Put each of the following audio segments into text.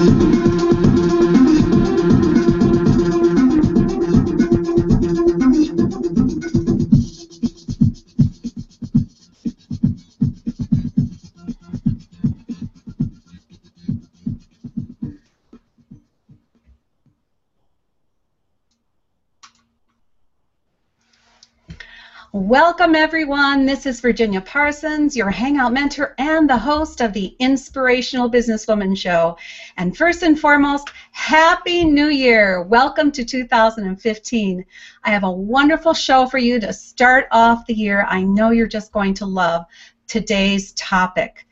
Thank you. Welcome, everyone. This is Virginia Parsons, your Hangout mentor and the host of the Inspirational Businesswoman Show. And first and foremost, Happy New Year! Welcome to 2015. I have a wonderful show for you to start off the year. I know you're just going to love today's topic.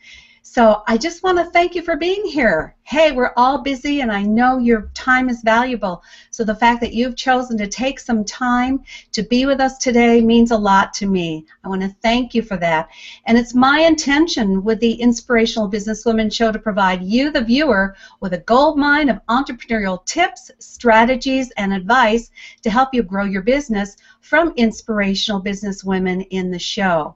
So I just want to thank you for being here. Hey, we're all busy and I know your time is valuable. So the fact that you've chosen to take some time to be with us today means a lot to me. I want to thank you for that. And it's my intention with the Inspirational Businesswoman Show to provide you, the viewer, with a gold mine of entrepreneurial tips, strategies, and advice to help you grow your business from inspirational businesswomen in the show.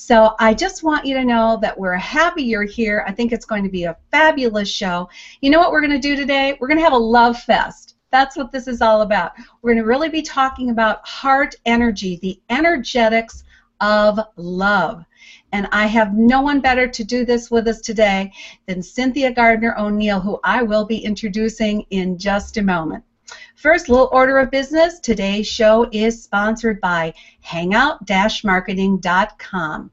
So I just want you to know that we're happy you're here. I think it's going to be a fabulous show. You know what we're going to do today? We're going to have a love fest. That's what this is all about. We're going to really be talking about heart energy, the energetics of love. And I have no one better to do this with us today than Cynthia Gardner O'Neill, who I will be introducing in just a moment. First, little order of business. Today's show is sponsored by Hangout-Marketing.com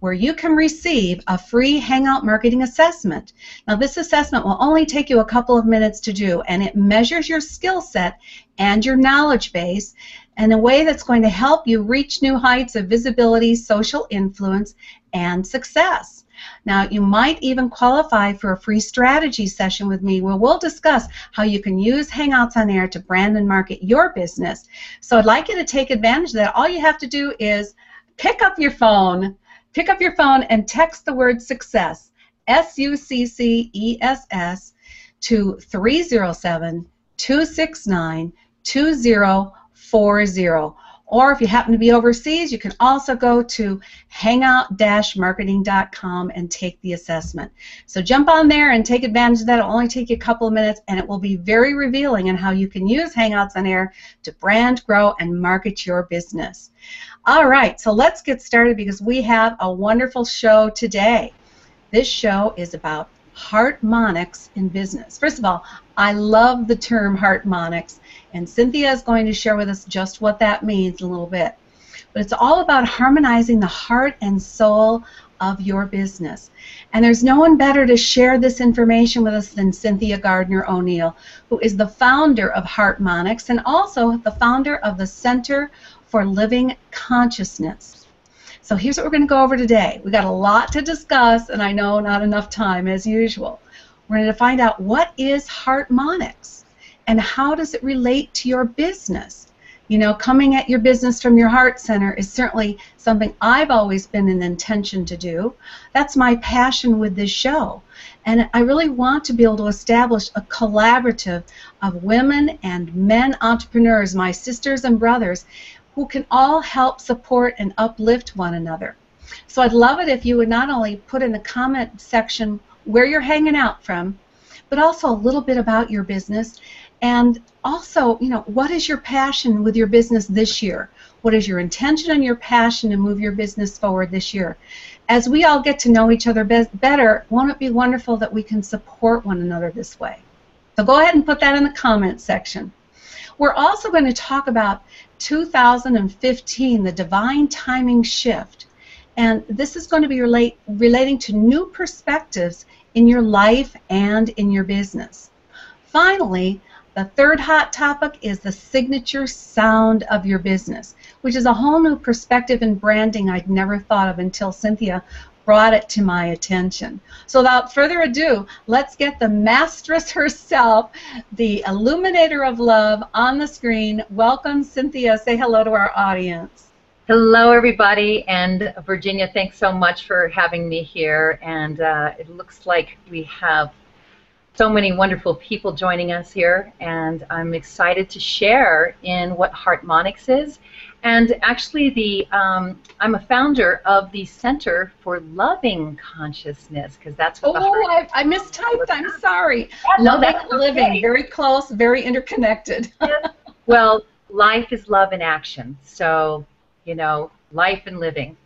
where you can receive a free Hangout Marketing Assessment. Now, this assessment will only take you a couple of minutes to do, and it measures your skill set and your knowledge base in a way that's going to help you reach new heights of visibility, social influence, and success. Now, you might even qualify for a free strategy session with me where we'll discuss how you can use Hangouts on Air to brand and market your business. So I'd like you to take advantage of that. All you have to do is pick up your phone, pick up your phone and text the word success, S U C C E S S, to 307 269 2040. Or if you happen to be overseas, you can also go to hangout-marketing.com and take the assessment. So jump on there and take advantage of that. It'll only take you a couple of minutes, and it will be very revealing in how you can use Hangouts on Air to brand, grow, and market your business. All right, so let's get started because we have a wonderful show today. This show is about harmonics in business. First of all, I love the term Heartmonics and Cynthia is going to share with us just what that means in a little bit. But it's all about harmonizing the heart and soul of your business. And there's no one better to share this information with us than Cynthia Gardner O'Neill, who is the founder of Heartmonics and also the founder of the Center for Living Consciousness. So here's what we're going to go over today. We got a lot to discuss, and I know not enough time as usual. We're going to find out what is Heartmonics and how does it relate to your business? You know, coming at your business from your heart center is certainly something I've always been an intention to do. That's my passion with this show. And I really want to be able to establish a collaborative of women and men entrepreneurs, my sisters and brothers, who can all help support and uplift one another. So I'd love it if you would not only put in the comment section where you're hanging out from, but also a little bit about your business and also, you know, what is your passion with your business this year? What is your intention and your passion to move your business forward this year? As we all get to know each other be better, won't it be wonderful that we can support one another this way? So go ahead and put that in the comments section. We're also going to talk about 2015, the divine timing shift. And this is going to be relate, relating to new perspectives in your life and in your business. Finally, the third hot topic is the signature sound of your business, which is a whole new perspective in branding I'd never thought of until Cynthia brought it to my attention. So without further ado, let's get the mastress herself, the illuminator of love, on the screen. Welcome, Cynthia. Say hello to our audience. Hello, everybody, and Virginia, thanks so much for having me here. And uh, it looks like we have so many wonderful people joining us here, and I'm excited to share in what Heartmonics is. And actually, the um, I'm a founder of the Center for Loving Consciousness because that's what. Oh, I, I mistyped. I'm sorry. Yeah, no, Loving and living, very close, very interconnected. Well, life is love in action. So, you know, life and living.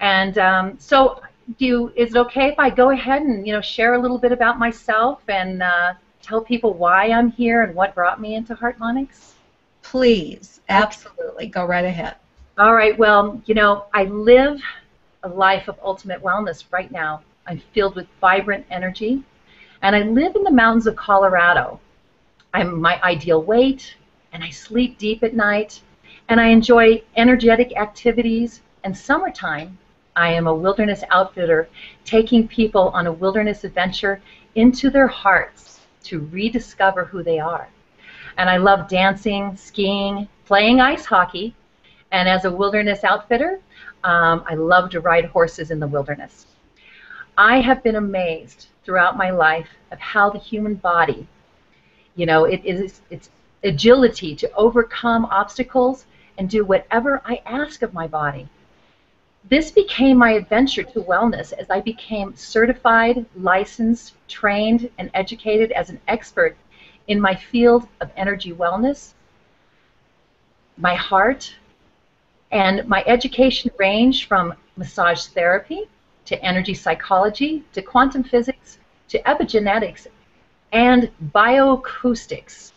And um, so, do you, is it okay if I go ahead and you know share a little bit about myself and uh, tell people why I'm here and what brought me into Heartmonics? Please, absolutely, go right ahead. All right. Well, you know, I live a life of ultimate wellness right now. I'm filled with vibrant energy, and I live in the mountains of Colorado. I'm my ideal weight, and I sleep deep at night, and I enjoy energetic activities. And summertime, I am a wilderness outfitter, taking people on a wilderness adventure into their hearts to rediscover who they are. And I love dancing, skiing, playing ice hockey, and as a wilderness outfitter, um, I love to ride horses in the wilderness. I have been amazed throughout my life of how the human body, you know, it is its agility to overcome obstacles and do whatever I ask of my body. This became my adventure to wellness as I became certified, licensed, trained, and educated as an expert in my field of energy wellness, my heart, and my education ranged from massage therapy to energy psychology to quantum physics to epigenetics and bioacoustics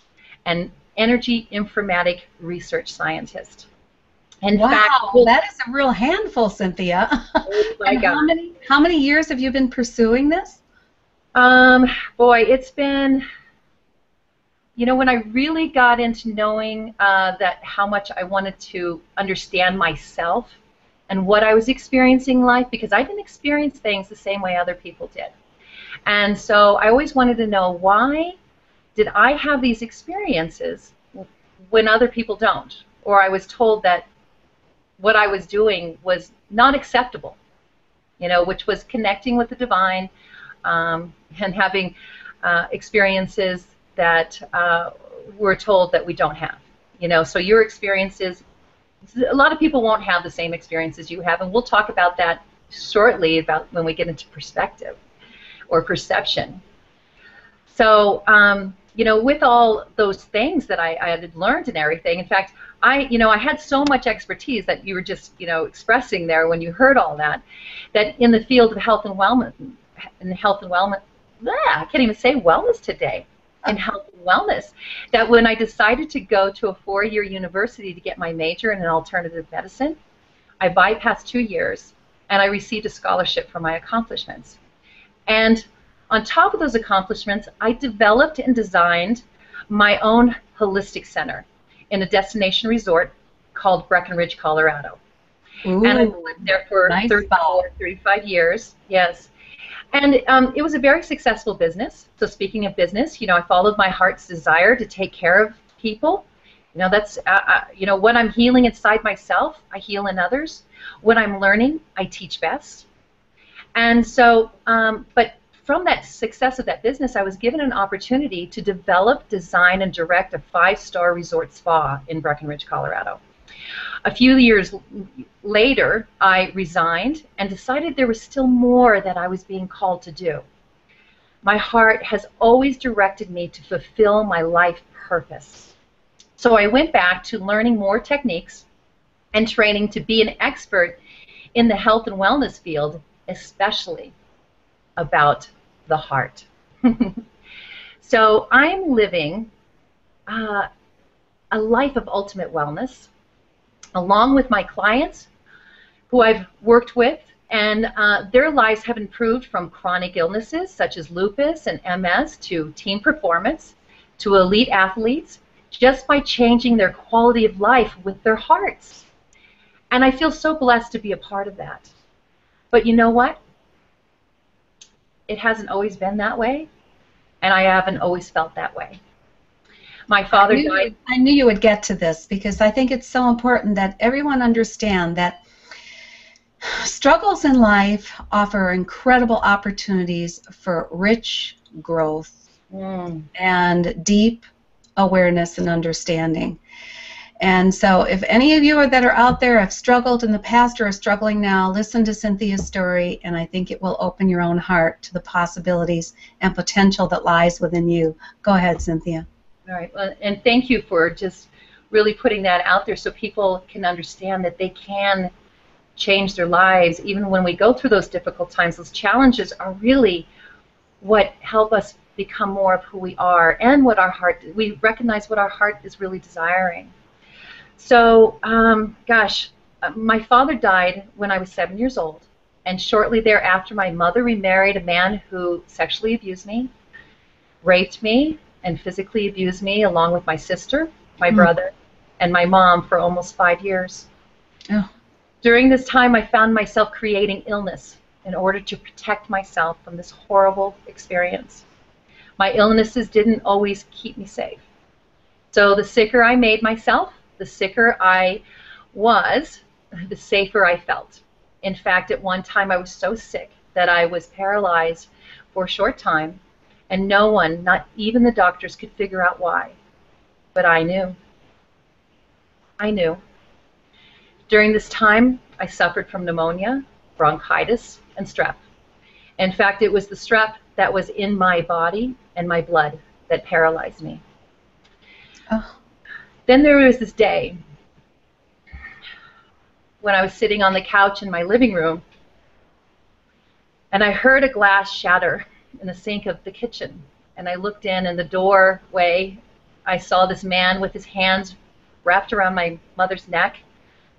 and energy informatic research scientist. In wow, fact, that is a real handful, Cynthia. oh my God. how many how many years have you been pursuing this? Um, boy, it's been, you know, when I really got into knowing uh, that how much I wanted to understand myself and what I was experiencing in life, because I didn't experience things the same way other people did. And so I always wanted to know why did I have these experiences when other people don't? Or I was told that what I was doing was not acceptable, you know, which was connecting with the divine um, and having uh, experiences that uh, we're told that we don't have. You know, so your experiences, a lot of people won't have the same experiences you have, and we'll talk about that shortly about when we get into perspective or perception. So, um, you know, with all those things that I, I had learned and everything, in fact, I, you know, I had so much expertise that you were just, you know, expressing there when you heard all that, that in the field of health and wellness, in health and wellness, blah, I can't even say wellness today, in health and wellness, that when I decided to go to a four-year university to get my major in alternative medicine, I bypassed two years and I received a scholarship for my accomplishments. And on top of those accomplishments, I developed and designed my own holistic center in a destination resort called Breckenridge, Colorado. Ooh, and I lived there for nice 34, 35 years. Yes. And um, it was a very successful business. So speaking of business, you know, I followed my heart's desire to take care of people. You know, that's, uh, uh, you know, when I'm healing inside myself, I heal in others. When I'm learning, I teach best. And so, um, but from that success of that business, I was given an opportunity to develop, design, and direct a five-star resort spa in Breckenridge, Colorado. A few years later, I resigned and decided there was still more that I was being called to do. My heart has always directed me to fulfill my life purpose. So I went back to learning more techniques and training to be an expert in the health and wellness field, especially about the heart. so I'm living uh, a life of ultimate wellness along with my clients who I've worked with, and uh, their lives have improved from chronic illnesses such as lupus and MS to team performance to elite athletes just by changing their quality of life with their hearts. And I feel so blessed to be a part of that. But you know what? It hasn't always been that way, and I haven't always felt that way. My father I knew, died. you, I knew you would get to this because I think it's so important that everyone understand that struggles in life offer incredible opportunities for rich growth Mm. and deep awareness and understanding. And so, if any of you that are out there have struggled in the past or are struggling now, listen to Cynthia's story, and I think it will open your own heart to the possibilities and potential that lies within you. Go ahead, Cynthia. All right. Well, and thank you for just really putting that out there so people can understand that they can change their lives even when we go through those difficult times. Those challenges are really what help us become more of who we are and what our heart we recognize what our heart is really desiring. So, um, gosh, uh, my father died when I was seven years old, and shortly thereafter, my mother remarried a man who sexually abused me, raped me, and physically abused me, along with my sister, my Hmm. brother, and my mom for almost five years. Oh. During this time, I found myself creating illness in order to protect myself from this horrible experience. My illnesses didn't always keep me safe. So the sicker I made myself, the sicker I was, the safer I felt. In fact, at one time I was so sick that I was paralyzed for a short time, and no one, not even the doctors, could figure out why. But I knew. I knew. During this time, I suffered from pneumonia, bronchitis, and strep. In fact, it was the strep that was in my body and my blood that paralyzed me. Oh. Then there was this day when I was sitting on the couch in my living room and I heard a glass shatter in the sink of the kitchen. And I looked in, and the doorway, I saw this man with his hands wrapped around my mother's neck,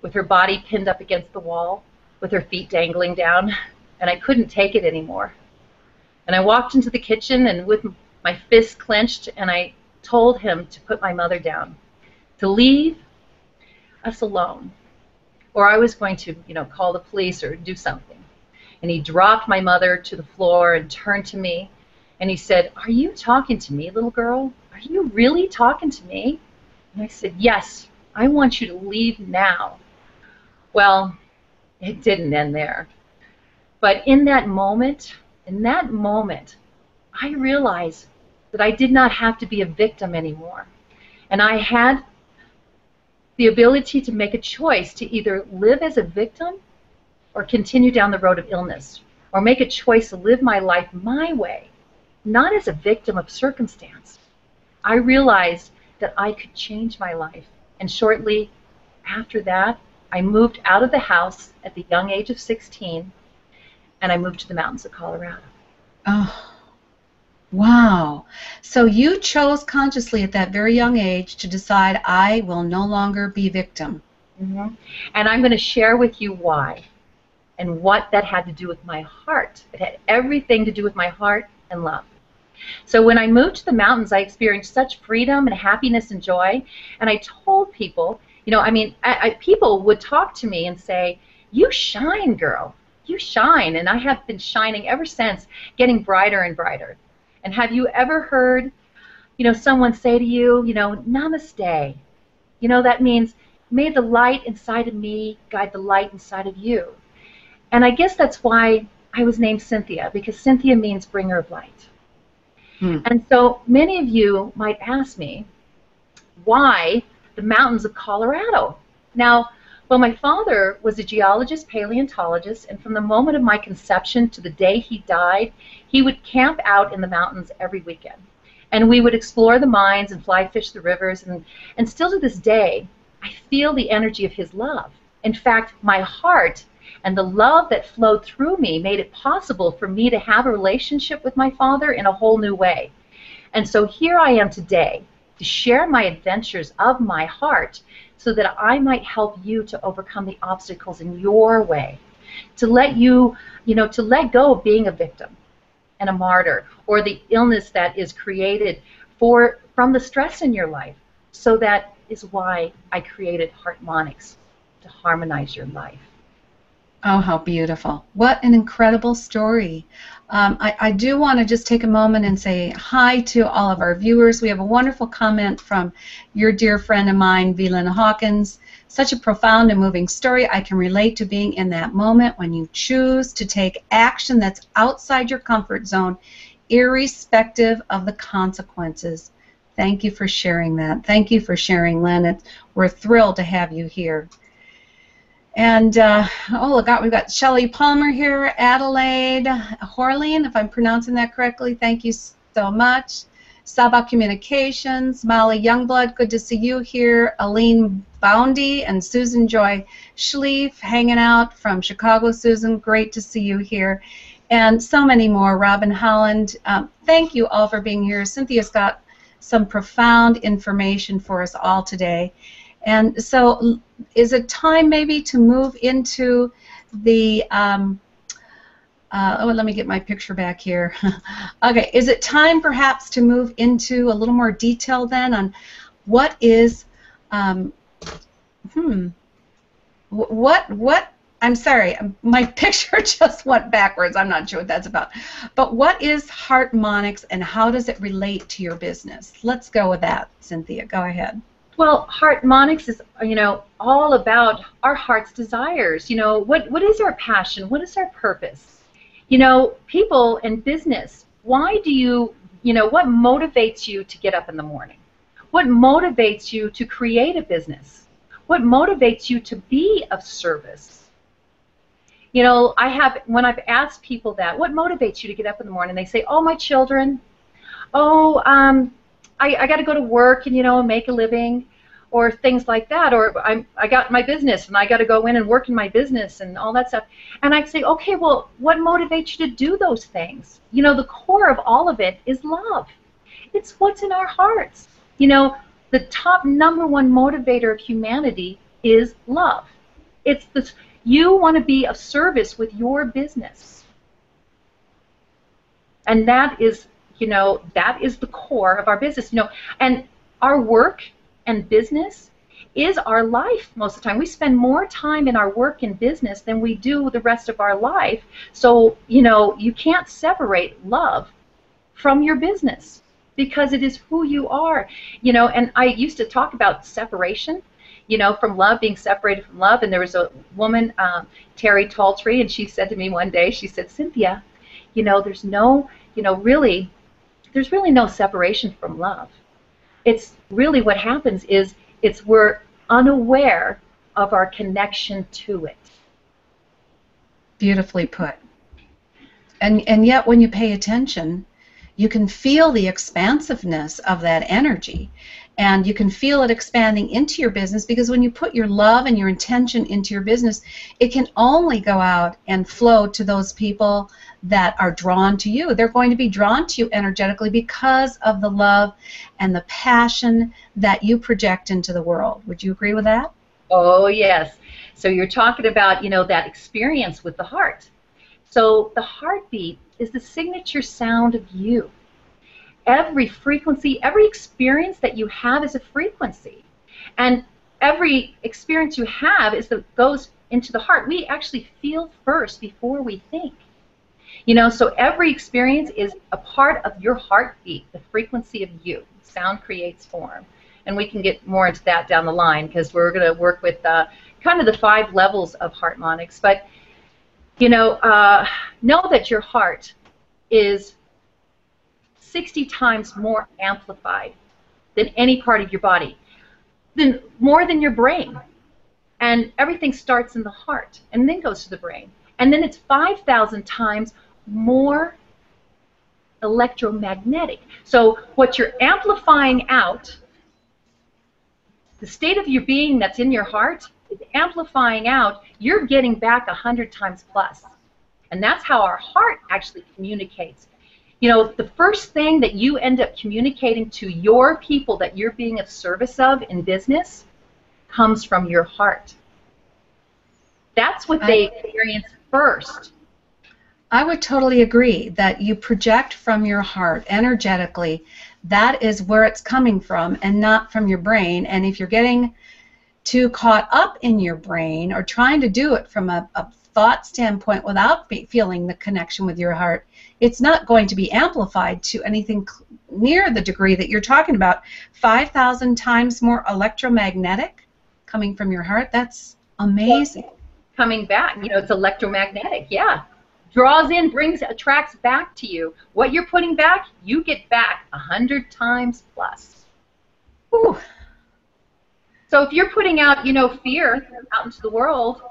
with her body pinned up against the wall, with her feet dangling down, and I couldn't take it anymore. And I walked into the kitchen, and with my fists clenched, and I told him to put my mother down, to leave us alone, or I was going to, you know, call the police or do something. And he dropped my mother to the floor and turned to me, and he said, "Are you talking to me, little girl? Are you really talking to me?" And I said, "Yes. I want you to leave now." Well, it didn't end there. But in that moment, in that moment, I realized that I did not have to be a victim anymore. And I had the ability to make a choice to either live as a victim or continue down the road of illness, or make a choice to live my life my way, not as a victim of circumstance. I realized that I could change my life. And shortly after that, I moved out of the house at the young age of 16 and I moved to the mountains of Colorado. Oh, wow. So you chose consciously at that very young age to decide I will no longer be victim. hmm And I'm going to share with you why and what that had to do with my heart. It had everything to do with my heart and love. So when I moved to the mountains, I experienced such freedom and happiness and joy. And I told people, you know, I mean, I, I, people would talk to me and say, "You shine, girl. You shine." And I have been shining ever since, getting brighter and brighter. And have you ever heard, you know, someone say to you, you know, "Namaste"? You know, that means may the light inside of me guide the light inside of you. And I guess that's why I was named Cynthia, because Cynthia means bringer of light. Hmm. And so many of you might ask me, why the mountains of Colorado? Now, well, my father was a geologist, paleontologist, and from the moment of my conception to the day he died, he would camp out in the mountains every weekend. And we would explore the mines and fly fish the rivers, and, and still to this day, I feel the energy of his love. In fact, my heart and the love that flowed through me made it possible for me to have a relationship with my father in a whole new way. And so here I am today to share my adventures of my heart so that I might help you to overcome the obstacles in your way. To let you, you know, to let go of being a victim and a martyr or the illness that is created for from the stress in your life. So that is why I created Heartmonics to harmonize your life. Oh, how beautiful. What an incredible story. Um, I, I do want to just take a moment and say hi to all of our viewers. We have a wonderful comment from your dear friend of mine, Velin Hawkins. Such a profound and moving story. I can relate to being in that moment when you choose to take action that's outside your comfort zone irrespective of the consequences. Thank you for sharing that. Thank you for sharing, Lynn. It's, we're thrilled to have you here. And uh, oh, look, we've got Shelly Palmer here, Adelaide Horleen, if I'm pronouncing that correctly. Thank you so much. Saba Communications, Molly Youngblood, good to see you here. Aline Boundy and Susan Joy Schlief hanging out from Chicago. Susan, great to see you here. And so many more. Robin Holland, um, thank you all for being here. Cynthia's got some profound information for us all today. And so, is it time maybe to move into the um, uh, oh, let me get my picture back here. okay, is it time perhaps to move into a little more detail then on what is, um, hmm, what, what, I'm sorry, um, my picture just went backwards. I'm not sure what that's about. But what is Heartmonics and how does it relate to your business? Let's go with that, Cynthia. Go ahead. Well, Heartmonics is, you know, all about our heart's desires. You know, what, what is our passion? What is our purpose? You know, people in business, why do you, you know, what motivates you to get up in the morning? What motivates you to create a business? What motivates you to be of service? You know, I have, when I've asked people that, what motivates you to get up in the morning? They say, oh, my children. Oh, um, I, I got to go to work and, you know, make a living or things like that, or I'm, I got my business and I got to go in and work in my business and all that stuff. And I'd say, okay, well, what motivates you to do those things? You know, the core of all of it is love. It's what's in our hearts. You know, the top number one motivator of humanity is love. It's this, you want to be of service with your business. And that is, you know, that is the core of our business. You know, and our work and business is our life most of the time. We spend more time in our work and business than we do the rest of our life. So, you know, you can't separate love from your business because it is who you are. You know, and I used to talk about separation, you know, from love, being separated from love. And there was a woman, um, Terry Taltree, and she said to me one day, she said, Cynthia, you know, there's no, you know, really, there's really no separation from love it's really what happens is it's we're unaware of our connection to it. Beautifully put. And and yet when you pay attention, you can feel the expansiveness of that energy and you can feel it expanding into your business because when you put your love and your intention into your business, it can only go out and flow to those people that are drawn to you. They're going to be drawn to you energetically because of the love and the passion that you project into the world. Would you agree with that? Oh, yes. So you're talking about, you know, that experience with the heart. So the heartbeat is the signature sound of you every frequency, every experience that you have is a frequency. And every experience you have is that goes into the heart. We actually feel first before we think. You know, so every experience is a part of your heartbeat, the frequency of you. Sound creates form. And we can get more into that down the line because we're going to work with uh, kind of the five levels of Heartmonics. But, you know, uh, know that your heart is 60 times more amplified than any part of your body, than more than your brain. And everything starts in the heart and then goes to the brain. And then it's 5,000 times more electromagnetic. So what you're amplifying out, the state of your being that's in your heart is amplifying out, you're getting back a 100 times plus. And that's how our heart actually communicates you know, the first thing that you end up communicating to your people that you're being of service of in business comes from your heart. That's what they experience first. I would totally agree that you project from your heart energetically. That is where it's coming from and not from your brain. And if you're getting too caught up in your brain or trying to do it from a, a thought standpoint without feeling the connection with your heart, it's not going to be amplified to anything near the degree that you're talking about. 5,000 times more electromagnetic coming from your heart, that's amazing. Coming back, you know, it's electromagnetic, yeah. Draws in, brings, attracts back to you. What you're putting back, you get back a hundred times plus. Ooh. So if you're putting out, you know, fear out into the world,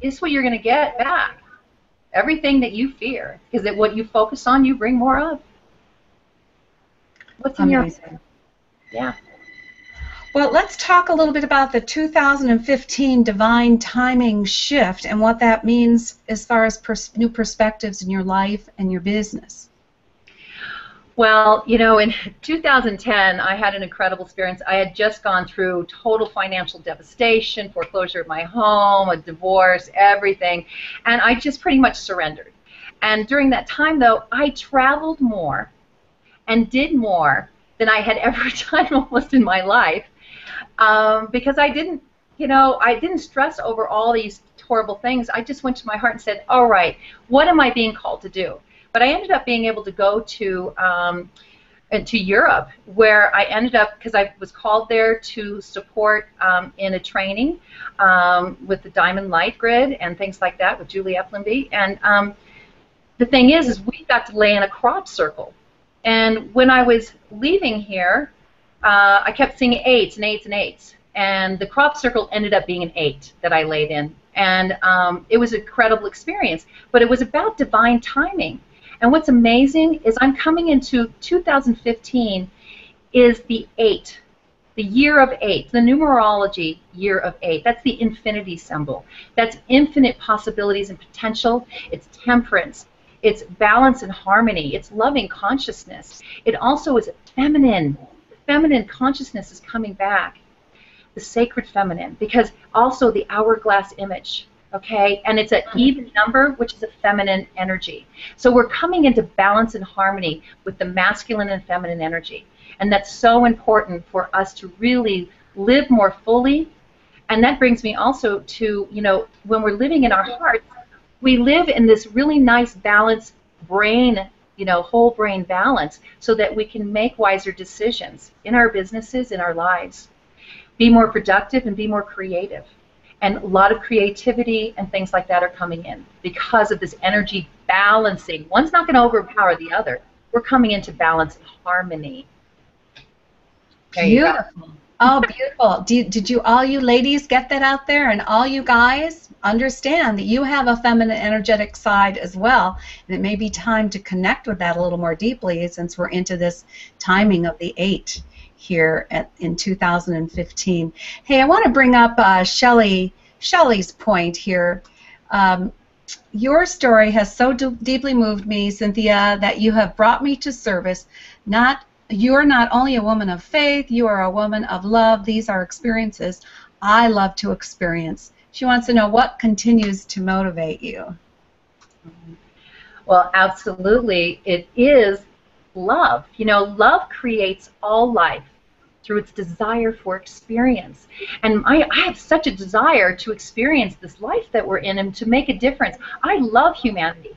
this what you're going to get back. Everything that you fear, because that what you focus on, you bring more of. What's in Amazing. your yeah? Well, let's talk a little bit about the 2015 divine timing shift and what that means as far as pers- new perspectives in your life and your business. Well, you know, in 2010, I had an incredible experience. I had just gone through total financial devastation, foreclosure of my home, a divorce, everything, and I just pretty much surrendered. And during that time, though, I traveled more and did more than I had ever done almost in my life um, because I didn't, you know, I didn't stress over all these horrible things. I just went to my heart and said, all right, what am I being called to do? But I ended up being able to go to um, to Europe, where I ended up because I was called there to support um, in a training um, with the Diamond Light Grid and things like that with Julie Eplenby. And um, the thing is, is we got to lay in a crop circle. And when I was leaving here, uh, I kept seeing eights and eights and eights. And the crop circle ended up being an eight that I laid in. And um, it was an incredible experience. But it was about divine timing. And what's amazing is I'm coming into 2015 is the eight, the year of eight, the numerology year of eight. That's the infinity symbol. That's infinite possibilities and potential. It's temperance. It's balance and harmony. It's loving consciousness. It also is feminine feminine consciousness is coming back, the sacred feminine, because also the hourglass image, okay? And it's an even number, which is a feminine energy. So we're coming into balance and harmony with the masculine and feminine energy. And that's so important for us to really live more fully. And that brings me also to, you know, when we're living in our hearts, we live in this really nice balanced brain you know, whole brain balance so that we can make wiser decisions in our businesses, in our lives. Be more productive and be more creative. And a lot of creativity and things like that are coming in because of this energy balancing. One's not going to overpower the other. We're coming into balance and harmony. There Beautiful. Oh, beautiful. Did, did you, all you ladies, get that out there? And all you guys understand that you have a feminine energetic side as well. And it may be time to connect with that a little more deeply since we're into this timing of the eight here at, in 2015. Hey, I want to bring up uh, Shelly, Shelly's point here. Um, your story has so deeply moved me, Cynthia, that you have brought me to service, not you're not only a woman of faith, you are a woman of love. These are experiences I love to experience. She wants to know what continues to motivate you. Well, absolutely. It is love. You know, love creates all life through its desire for experience. And I, I have such a desire to experience this life that we're in and to make a difference. I love humanity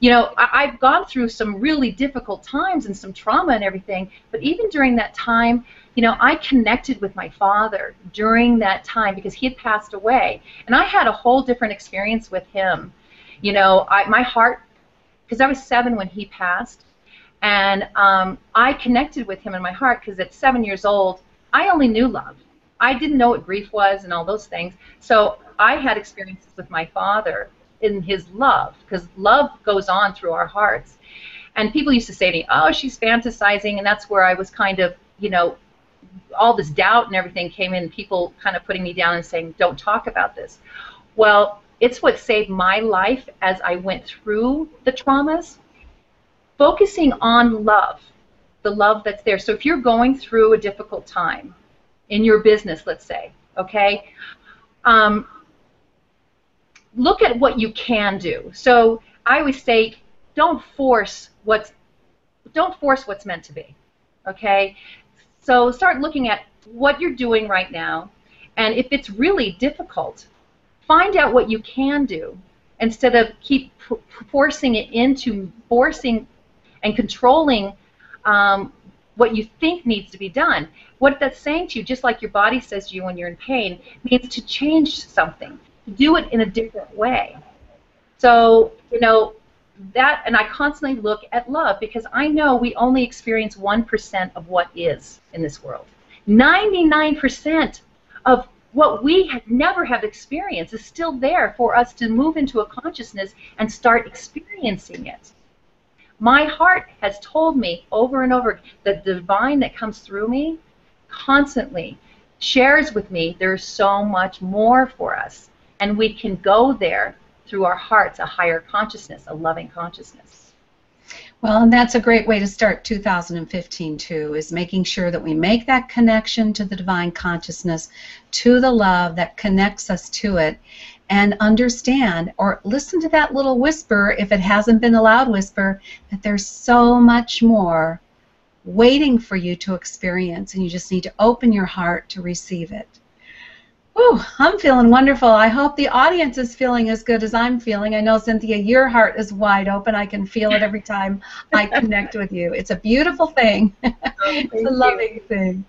you know, I, have gone through some really difficult times and some trauma and everything, but even during that time, you know, I connected with my father during that time because he had passed away, and I had a whole different experience with him. You know, I, my heart, because I was seven when he passed, and um, I connected with him in my heart because at seven years old, I only knew love. I didn't know what grief was and all those things. So I had experiences with my father in his love because love goes on through our hearts. And people used to say to me, "Oh, she's fantasizing," and that's where I was kind of, you know, all this doubt and everything came in. People kind of putting me down and saying, "Don't talk about this." Well, it's what saved my life as I went through the traumas. Focusing on love, the love that's there. So if you're going through a difficult time in your business, let's say, okay, um, look at what you can do. So I always say, don't force what's don't force what's meant to be. Okay? So start looking at what you're doing right now, and if it's really difficult, find out what you can do instead of keep forcing it into forcing and controlling um, what you think needs to be done. What that's saying to you, just like your body says to you when you're in pain, means to change something do it in a different way. So, you know, that, and I constantly look at love because I know we only experience 1% of what is in this world. 99% of what we have never have experienced is still there for us to move into a consciousness and start experiencing it. My heart has told me over and over that the divine that comes through me constantly shares with me there's so much more for us. And we can go there through our hearts, a higher consciousness, a loving consciousness. Well, and that's a great way to start 2015 too, is making sure that we make that connection to the divine consciousness, to the love that connects us to it, and understand or listen to that little whisper, if it hasn't been a loud whisper, that there's so much more waiting for you to experience, and you just need to open your heart to receive it. Whew, I'm feeling wonderful. I hope the audience is feeling as good as I'm feeling. I know, Cynthia, your heart is wide open. I can feel it every time I connect with you. It's a beautiful thing. it's a loving thing.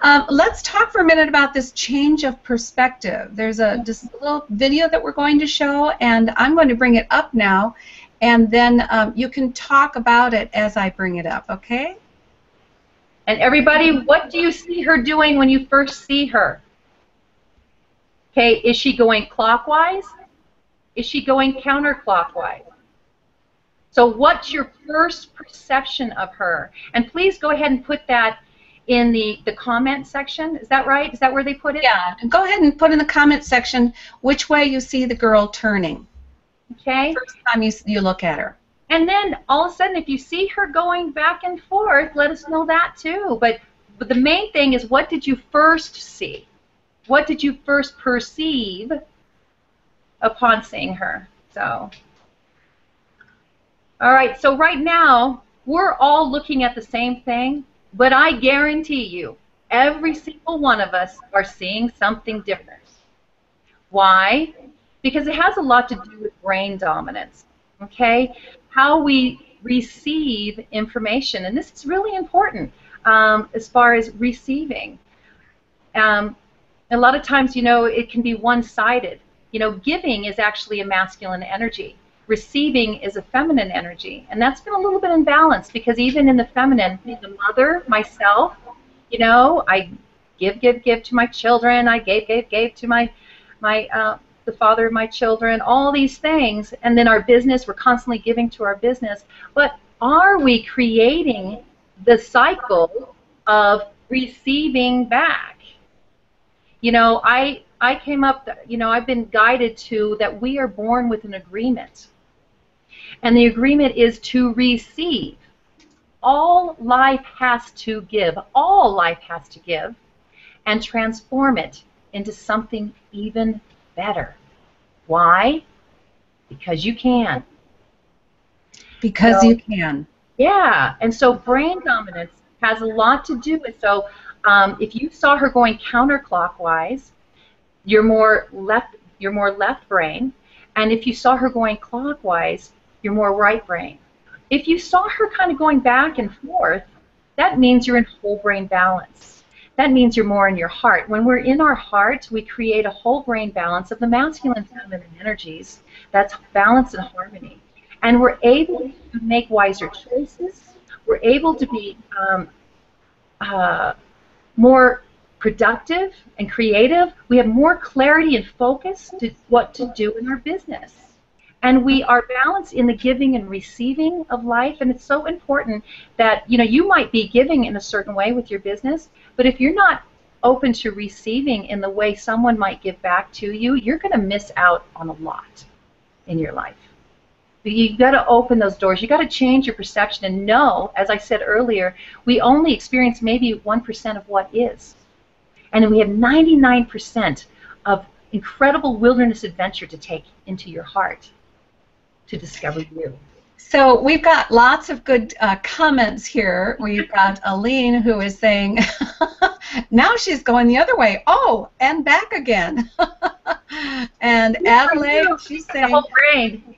Um, let's talk for a minute about this change of perspective. There's a just a little video that we're going to show, and I'm going to bring it up now, and then um, you can talk about it as I bring it up, okay? And everybody, what do you see her doing when you first see her? Okay, is she going clockwise? Is she going counterclockwise? So what's your first perception of her? And please go ahead and put that in the, the comment section. Is that right? Is that where they put it? Yeah. Go ahead and put in the comment section which way you see the girl turning. Okay. First time you, you look at her. And then all of a sudden, if you see her going back and forth, let us know that too. But, but the main thing is what did you first see? What did you first perceive upon seeing her? So, all right, so right now, we're all looking at the same thing, but I guarantee you, every single one of us are seeing something different. Why? Because it has a lot to do with brain dominance, okay? How we receive information, and this is really important um, as far as receiving. Um, a lot of times, you know, it can be one-sided. You know, giving is actually a masculine energy. Receiving is a feminine energy. And that's been a little bit imbalanced because even in the feminine, the mother, myself, you know, I give, give, give to my children. I gave, gave, gave to my, my, uh, the father of my children. All these things, and then our business. We're constantly giving to our business. But are we creating the cycle of receiving back? You know, I I came up, you know, I've been guided to that we are born with an agreement. And the agreement is to receive. All life has to give, all life has to give, and transform it into something even better. Why? Because you can. Because so, you can. Yeah, and so brain dominance has a lot to do with so um, if you saw her going counterclockwise, you're more left. You're more left brain, and if you saw her going clockwise, you're more right brain. If you saw her kind of going back and forth, that means you're in whole brain balance. That means you're more in your heart. When we're in our heart, we create a whole brain balance of the masculine and feminine energies. That's balance and harmony. And we're able to make wiser choices. We're able to be um, uh, more productive and creative. We have more clarity and focus to what to do in our business. And we are balanced in the giving and receiving of life. And it's so important that, you know, you might be giving in a certain way with your business, but if you're not open to receiving in the way someone might give back to you, you're going to miss out on a lot in your life. You've got to open those doors. You've got to change your perception and know, as I said earlier, we only experience maybe 1% of what is. And then we have 99% of incredible wilderness adventure to take into your heart to discover you. So we've got lots of good uh, comments here. We've got Aline who is saying, now she's going the other way. Oh, and back again. and Adelaide, she's saying, the whole brain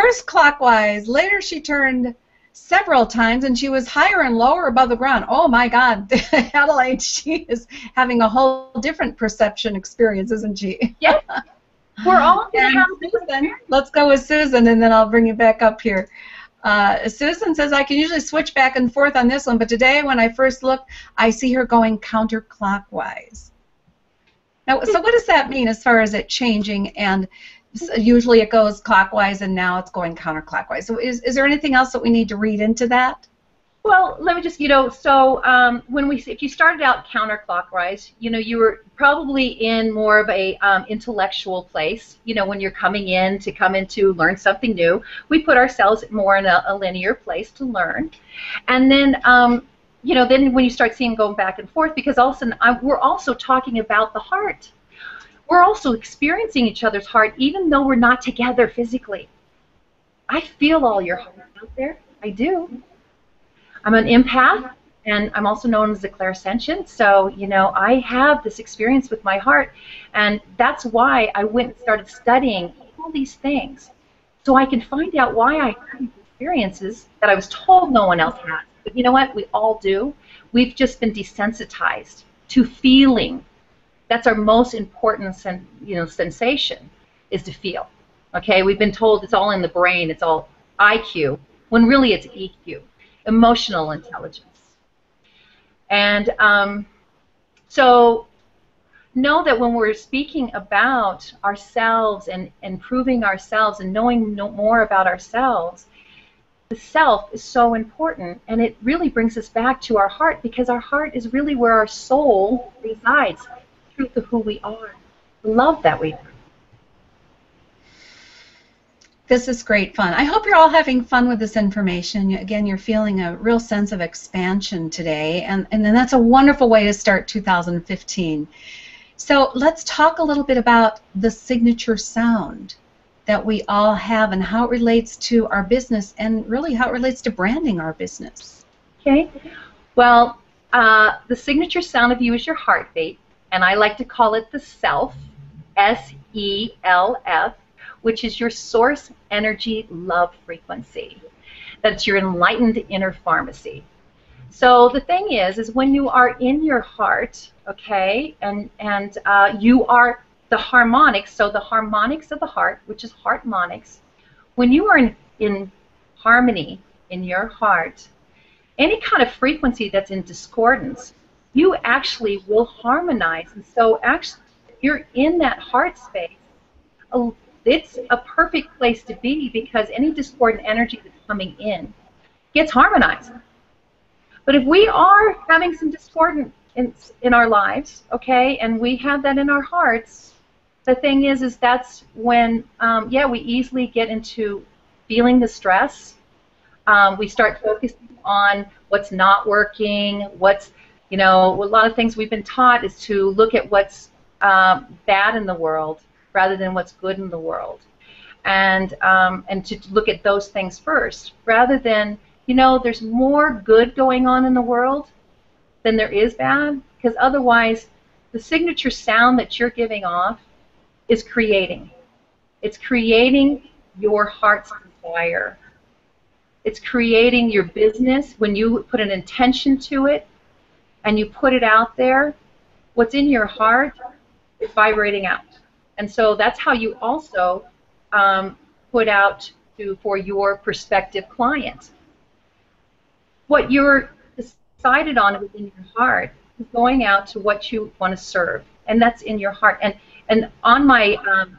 first clockwise. Later she turned several times and she was higher and lower above the ground. Oh my God, Adelaide, she is having a whole different perception experience, isn't she? Yeah. We're all going to have Susan, let's go with Susan, and then I'll bring you back up here. Uh, Susan says, I can usually switch back and forth on this one, but today when I first look, I see her going counterclockwise. Now, so what does that mean as far as it changing? And usually it goes clockwise, and now it's going counterclockwise. So is, is there anything else that we need to read into that? Well, let me just, you know, so um, when we, if you started out counterclockwise, you know, you were probably in more of a um, intellectual place. You know, when you're coming in to come in to learn something new, we put ourselves more in a, a linear place to learn, and then, um, you know, then when you start seeing going back and forth, because all of a sudden I, we're also talking about the heart. We're also experiencing each other's heart, even though we're not together physically. I feel all your heart out there. I do. I'm an empath, and I'm also known as a clairsentient. So, you know, I have this experience with my heart, and that's why I went and started studying all these things, so I can find out why I have experiences that I was told no one else had. But you know what? We all do. We've just been desensitized to feeling. That's our most important, sen- you know, sensation is to feel. Okay, we've been told it's all in the brain, it's all IQ, when really it's EQ emotional intelligence. And um, so know that when we're speaking about ourselves and improving ourselves and knowing no more about ourselves, the self is so important and it really brings us back to our heart because our heart is really where our soul resides, truth of who we are, the love that we are. This is great fun. I hope you're all having fun with this information. Again, you're feeling a real sense of expansion today, and, and then that's a wonderful way to start 2015. So let's talk a little bit about the signature sound that we all have and how it relates to our business and really how it relates to branding our business. Okay. Well, uh, the signature sound of you is your heartbeat, and I like to call it the self, S E L F, which is your source energy love frequency. That's your enlightened inner pharmacy. So the thing is, is when you are in your heart, okay, and and uh, you are the harmonics. So the harmonics of the heart, which is heartmonics, when you are in, in harmony in your heart, any kind of frequency that's in discordance, you actually will harmonize. And so actually, you're in that heart space. It's a perfect place to be because any discordant energy that's coming in gets harmonized. But if we are having some discordant in, in our lives, okay, and we have that in our hearts, the thing is, is that's when, um, yeah, we easily get into feeling the stress. Um, we start focusing on what's not working, what's, you know, a lot of things we've been taught is to look at what's um, bad in the world rather than what's good in the world, and um, and to look at those things first rather than, you know, there's more good going on in the world than there is bad, because otherwise, the signature sound that you're giving off is creating. It's creating your heart's desire. It's creating your business when you put an intention to it and you put it out there. What's in your heart is vibrating out, and so that's how you also um, put out to for your prospective client. What you're decided on within your heart is going out to what you want to serve, and that's in your heart. And and on my um,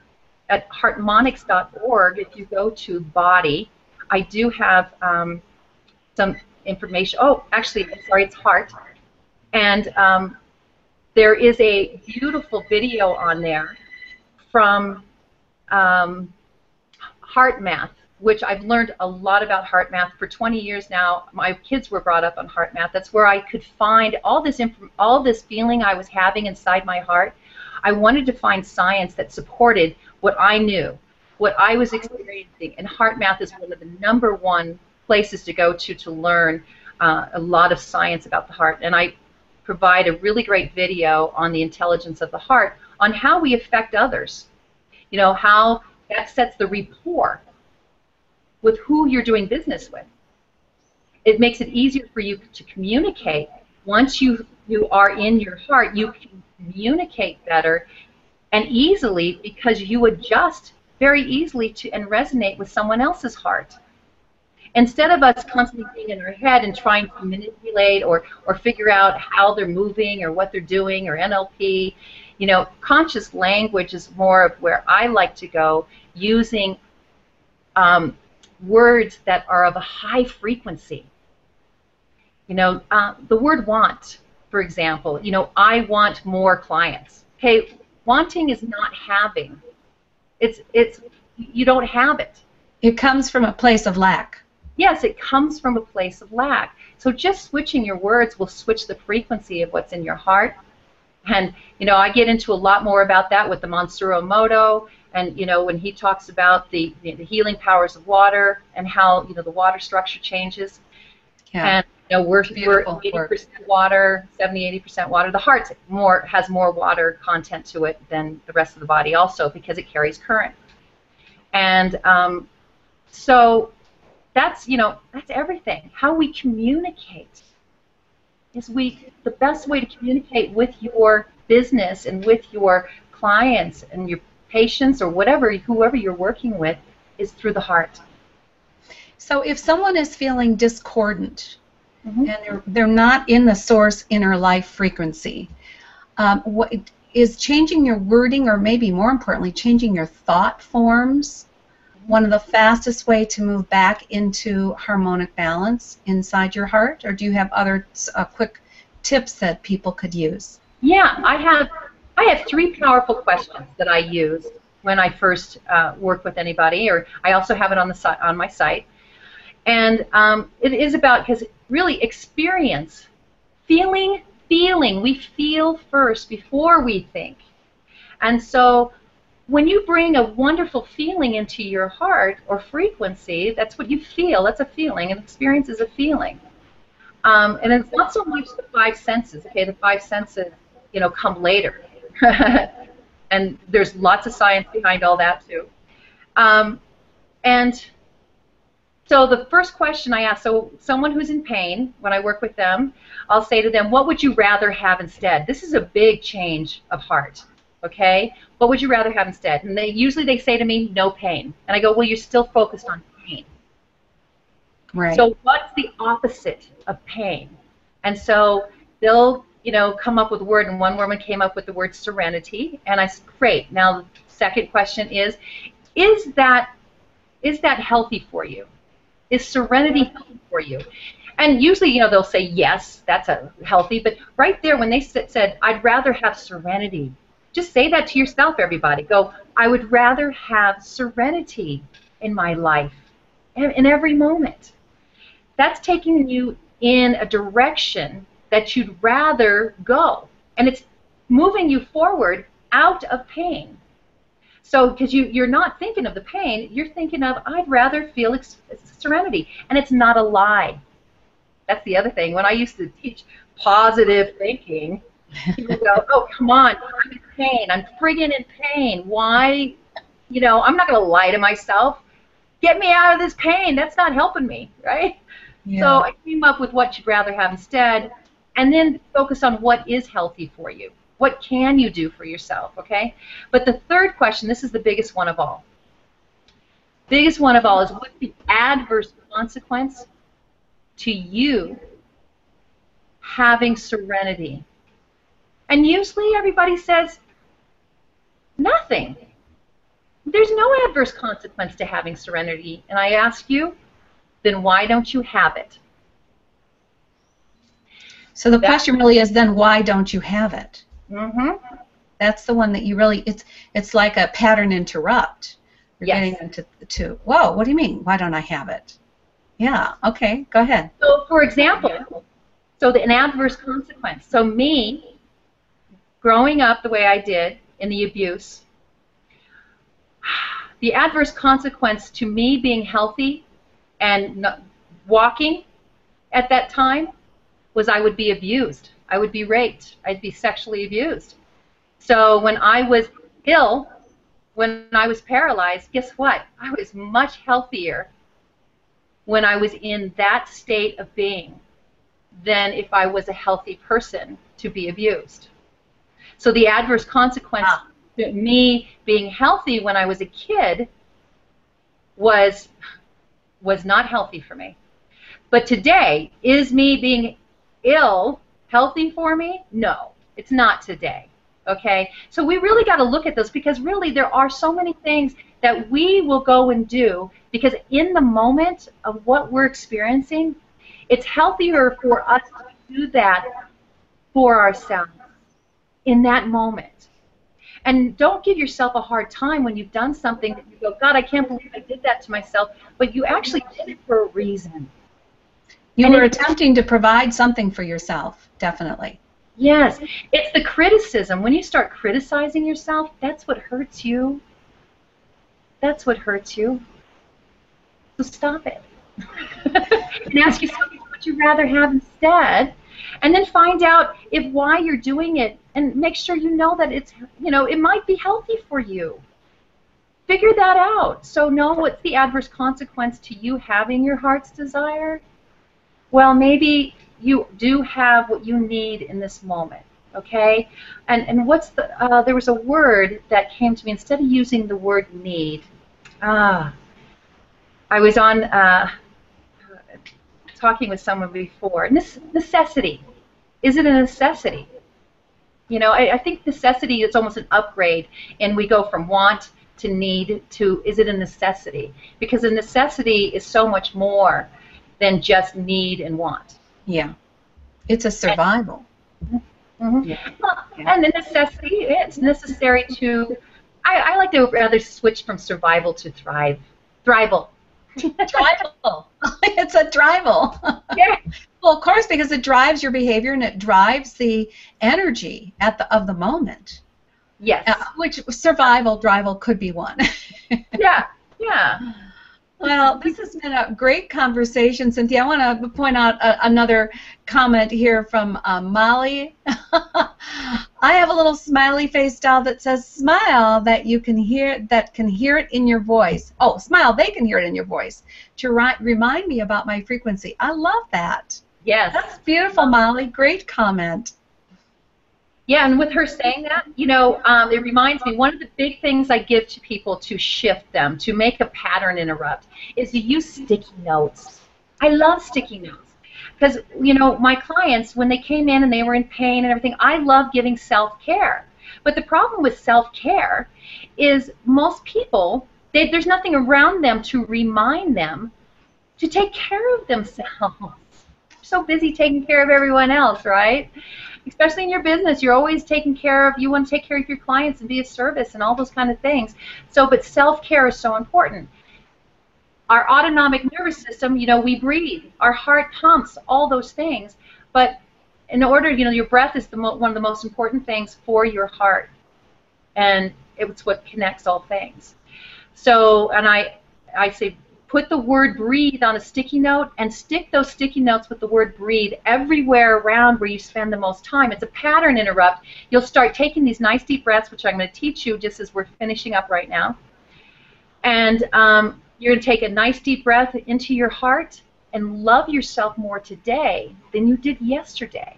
at heartmonics.org, if you go to body, I do have um, some information. Oh, actually, sorry, it's heart. And um, there is a beautiful video on there from um, Heart Math, which I've learned a lot about Heart Math for 20 years now. My kids were brought up on Heart Math. That's where I could find all this inf- all this feeling I was having inside my heart. I wanted to find science that supported what I knew, what I was experiencing, and Heart Math is one of the number one places to go to to learn uh, a lot of science about the heart. And I provide a really great video on the intelligence of the heart on how we affect others. You know, how that sets the rapport with who you're doing business with. It makes it easier for you to communicate. Once you you are in your heart, you can communicate better and easily because you adjust very easily to and resonate with someone else's heart. Instead of us constantly being in our head and trying to manipulate or, or figure out how they're moving or what they're doing or NLP, you know, conscious language is more of where I like to go using um, words that are of a high frequency. You know, uh, the word want, for example, you know, I want more clients. Okay, wanting is not having. It's it's you don't have it. It comes from a place of lack. Yes, it comes from a place of lack. So just switching your words will switch the frequency of what's in your heart. And you know, I get into a lot more about that with the Masaru Emoto and you know, when he talks about the, the healing powers of water and how you know the water structure changes. Yeah. And you know, we're, we're 80% water, 70, 80% water. The heart more has more water content to it than the rest of the body, also because it carries current. And um, so that's you know that's everything. How we communicate is we the best way to communicate with your business and with your clients and your patients or whatever whoever you're working with is through the heart. So if someone is feeling discordant mm-hmm. and they're, they're not in the source inner life frequency. Um, what is changing your wording, or maybe more importantly, changing your thought forms, one of the fastest way to move back into harmonic balance inside your heart, or do you have other uh, quick tips that people could use? Yeah, I have. I have three powerful questions that I use when I first uh, work with anybody, or I also have it on the si- on my site. And um, it is about because really experience, feeling, feeling. We feel first before we think. And so when you bring a wonderful feeling into your heart or frequency, that's what you feel. That's a feeling. and experience is a feeling. Um, and it's not so much the five senses. Okay, the five senses, you know, come later. and there's lots of science behind all that too. Um, and so the first question I ask, so someone who's in pain, when I work with them, I'll say to them, what would you rather have instead? This is a big change of heart, okay? What would you rather have instead? And they usually they say to me, no pain. And I go, well, you're still focused on pain. Right. So what's the opposite of pain? And so they'll, you know, come up with a word, and one woman came up with the word serenity, and I said, great. Now the second question is, is that is that healthy for you? Is serenity healthy for you? And usually, you know, they'll say yes, that's a healthy. But right there, when they said, "I'd rather have serenity," just say that to yourself. Everybody, go. I would rather have serenity in my life, in every moment. That's taking you in a direction that you'd rather go, and it's moving you forward out of pain. So, because you, you're not thinking of the pain, you're thinking of, I'd rather feel ex- serenity. And it's not a lie. That's the other thing. When I used to teach positive thinking, people go, oh, come on, I'm in pain. I'm friggin' in pain. Why? You know, I'm not going to lie to myself. Get me out of this pain. That's not helping me, right? Yeah. So I came up with what you'd rather have instead, and then focus on what is healthy for you. What can you do for yourself, okay? But the third question, this is the biggest one of all. Biggest one of all is what's the adverse consequence to you having serenity? And usually everybody says nothing. There's no adverse consequence to having serenity. And I ask you, then why don't you have it? So the that, question really is then why don't you have it? Mm-hmm. That's the one that you really it's it's like a pattern interrupt. You're yes. getting into to whoa, what do you mean? Why don't I have it? Yeah, okay, go ahead. So for example, so the, an adverse consequence. So me growing up the way I did in the abuse, the adverse consequence to me being healthy and walking at that time was I would be abused. I would be raped. I'd be sexually abused. So when I was ill, when I was paralyzed, guess what? I was much healthier when I was in that state of being than if I was a healthy person to be abused. So the adverse consequence ah. wow. me being healthy when I was a kid was was not healthy for me. But today, is me being ill healthy for me? No, it's not today. Okay? So we really got to look at this because really there are so many things that we will go and do because in the moment of what we're experiencing, it's healthier for us to do that for ourselves in that moment. And don't give yourself a hard time when you've done something that you go, God, I can't believe I did that to myself, but you actually did it for a reason. You and were attempting to provide something for yourself, definitely. Yes, it's the criticism. When you start criticizing yourself, that's what hurts you. That's what hurts you. So stop it. and ask yourself what you'd you rather have instead. And then find out if why you're doing it and make sure you know that it's you know, it might be healthy for you. Figure that out. So know what's the adverse consequence to you having your heart's desire. Well, maybe you do have what you need in this moment okay and and what's the uh, there was a word that came to me instead of using the word need ah I was on uh, talking with someone before necessity is it a necessity you know I, I think necessity is almost an upgrade and we go from want to need to is it a necessity because a necessity is so much more than just need and want yeah. It's a survival. Mm-hmm. Yeah. Well, and the necessity, it's necessary to, I, I like to rather switch from survival to thrive. Thrival. Thrival. it's a thrival. Yeah. Well, of course, because it drives your behavior and it drives the energy at the of the moment. Yes. Uh, which survival, thrival could be one. yeah. Yeah. Well, this has been a great conversation, Cynthia. I want to point out a, another comment here from uh, Molly. I have a little smiley face doll that says "smile" that you can hear that can hear it in your voice. Oh, smile! They can hear it in your voice to ri- remind me about my frequency. I love that. Yes, that's beautiful, Molly. Great comment. Yeah, and with her saying that, you know, um, it reminds me one of the big things I give to people to shift them, to make a pattern interrupt, is to use sticky notes. I love sticky notes because, you know, my clients, when they came in and they were in pain and everything, I love giving self care. But the problem with self care is most people, they, there's nothing around them to remind them to take care of themselves. so busy taking care of everyone else, right? especially in your business, you're always taking care of, you want to take care of your clients and be of service and all those kind of things. So, but self-care is so important. Our autonomic nervous system, you know, we breathe, our heart pumps, all those things. But in order, you know, your breath is the one of the most important things for your heart, and it's what connects all things. So, and I, I say put the word breathe on a sticky note and stick those sticky notes with the word breathe everywhere around where you spend the most time. It's a pattern interrupt. You'll start taking these nice deep breaths, which I'm going to teach you just as we're finishing up right now. And um, you're going to take a nice deep breath into your heart and love yourself more today than you did yesterday.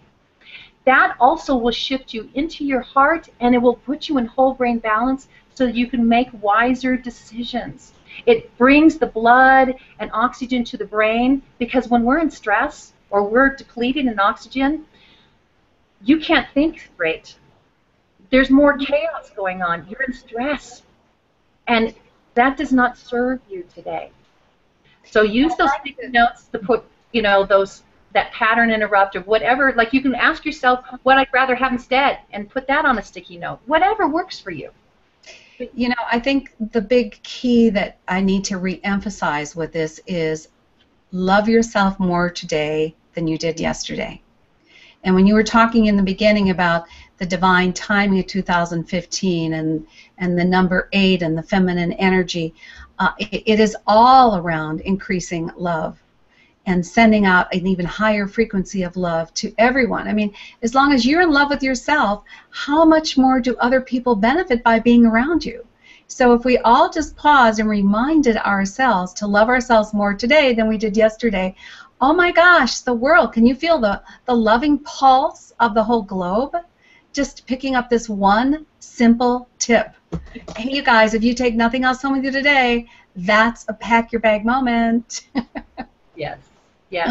That also will shift you into your heart and it will put you in whole brain balance so that you can make wiser decisions. It brings the blood and oxygen to the brain because when we're in stress or we're depleted in oxygen, you can't think straight. There's more chaos going on. You're in stress. And that does not serve you today. So use those sticky notes to put, you know, those that pattern interrupt or whatever. Like you can ask yourself what I'd rather have instead and put that on a sticky note. Whatever works for you. You know, I think the big key that I need to re-emphasize with this is love yourself more today than you did yesterday. And when you were talking in the beginning about the divine timing of 2015 and and the number eight and the feminine energy, uh, it, it is all around increasing love and sending out an even higher frequency of love to everyone. I mean, as long as you're in love with yourself, how much more do other people benefit by being around you? So if we all just paused and reminded ourselves to love ourselves more today than we did yesterday, oh my gosh, the world, can you feel the, the loving pulse of the whole globe? just picking up this one simple tip. Hey, you guys, if you take nothing else home with you today, that's a pack your bag moment. Yes. Yes.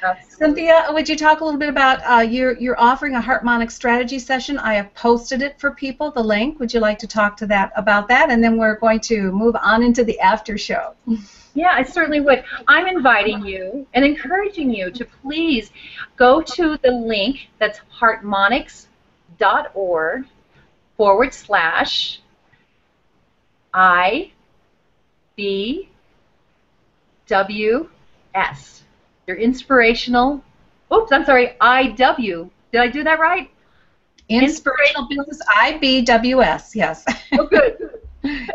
Absolutely. Cynthia, would you talk a little bit about uh, you're you're offering a harmonic strategy session? I have posted it for people. The link. Would you like to talk to that about that? And then we're going to move on into the after show. Yeah, I certainly would. I'm inviting you and encouraging you to please go to the link that's heartmonics.org forward slash I B W S. Your inspirational. Oops, I'm sorry. I W. Did I do that right? Inspirational Business IBWS. Yes, Oh, good.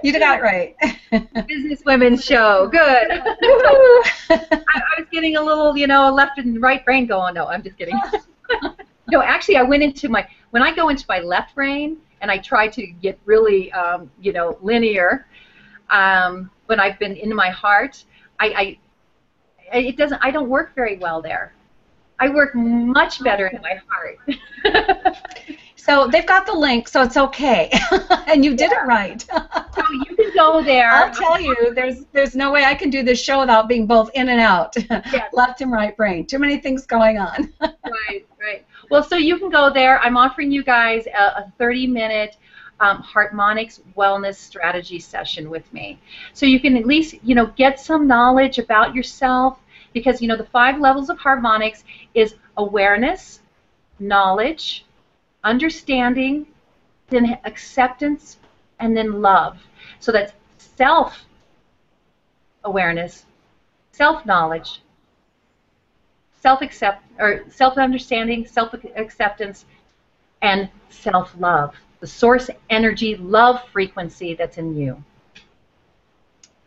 You got it right. Business Women Show. Good. I, I was getting a little, you know, left and right brain going. No, I'm just kidding. no, actually, I went into my when I go into my left brain and I try to get really, um, you know, linear. Um, when I've been in my heart, I, I, it doesn't. I don't work very well there. I work much better in my heart. So they've got the link, so it's okay, and you did it right. so you can go there. I'll tell you, there's there's no way I can do this show without being both in and out, Yes. left and right brain. Too many things going on. right, right. Well, so you can go there. I'm offering you guys a, a 30 minute um, Heartmonics wellness strategy session with me. So you can at least, you know, get some knowledge about yourself because, you know, the five levels of harmonics is awareness, knowledge, understanding, then acceptance, and then love. So that's self awareness, self knowledge, self accept or self understanding, self acceptance, and self love. The source energy love frequency that's in you.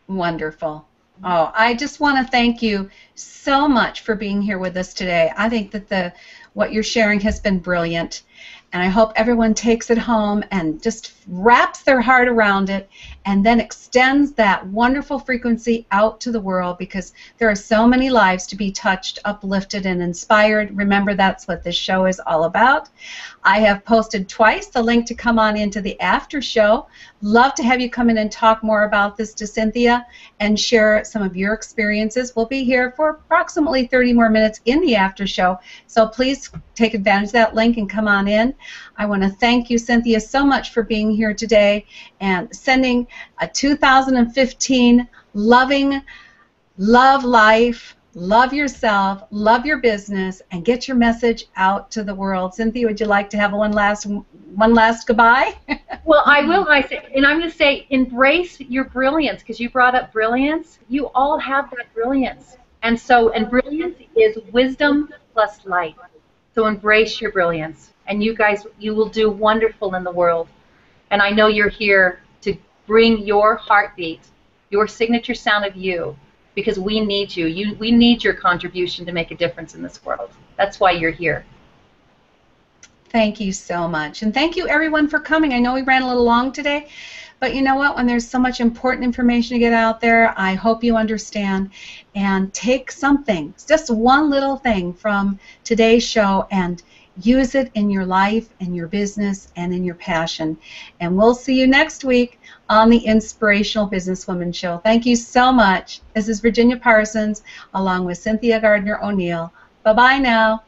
Wonderful. Oh, I just want to thank you so much for being here with us today. I think that the what you're sharing has been brilliant, and I hope everyone takes it home and just wraps their heart around it and then extends that wonderful frequency out to the world because there are so many lives to be touched, uplifted, and inspired. Remember, that's what this show is all about. I have posted twice the link to come on into the after show. Love to have you come in and talk more about this to Cynthia and share some of your experiences. We'll be here for approximately 30 more minutes in the after show, so please take advantage of that link and come on in. I want to thank you, Cynthia, so much for being here today and sending a 2015 loving, love life, love yourself, love your business, and get your message out to the world. Cynthia, would you like to have one last one last goodbye? Well, I will. I say, and I'm going to say, embrace your brilliance because you brought up brilliance. You all have that brilliance, and so, and brilliance is wisdom plus light. So embrace your brilliance, and you guys, you will do wonderful in the world. And I know you're here to bring your heartbeat, your signature sound of you, because we need you. You, we need your contribution to make a difference in this world. That's why you're here. Thank you so much. And thank you everyone for coming. I know we ran a little long today, but you know what? When there's so much important information to get out there, I hope you understand and take something, just one little thing from today's show and use it in your life, in your business, and in your passion. And we'll see you next week on the Inspirational Businesswoman Show. Thank you so much. This is Virginia Parsons along with Cynthia Gardner O'Neill. Bye-bye now.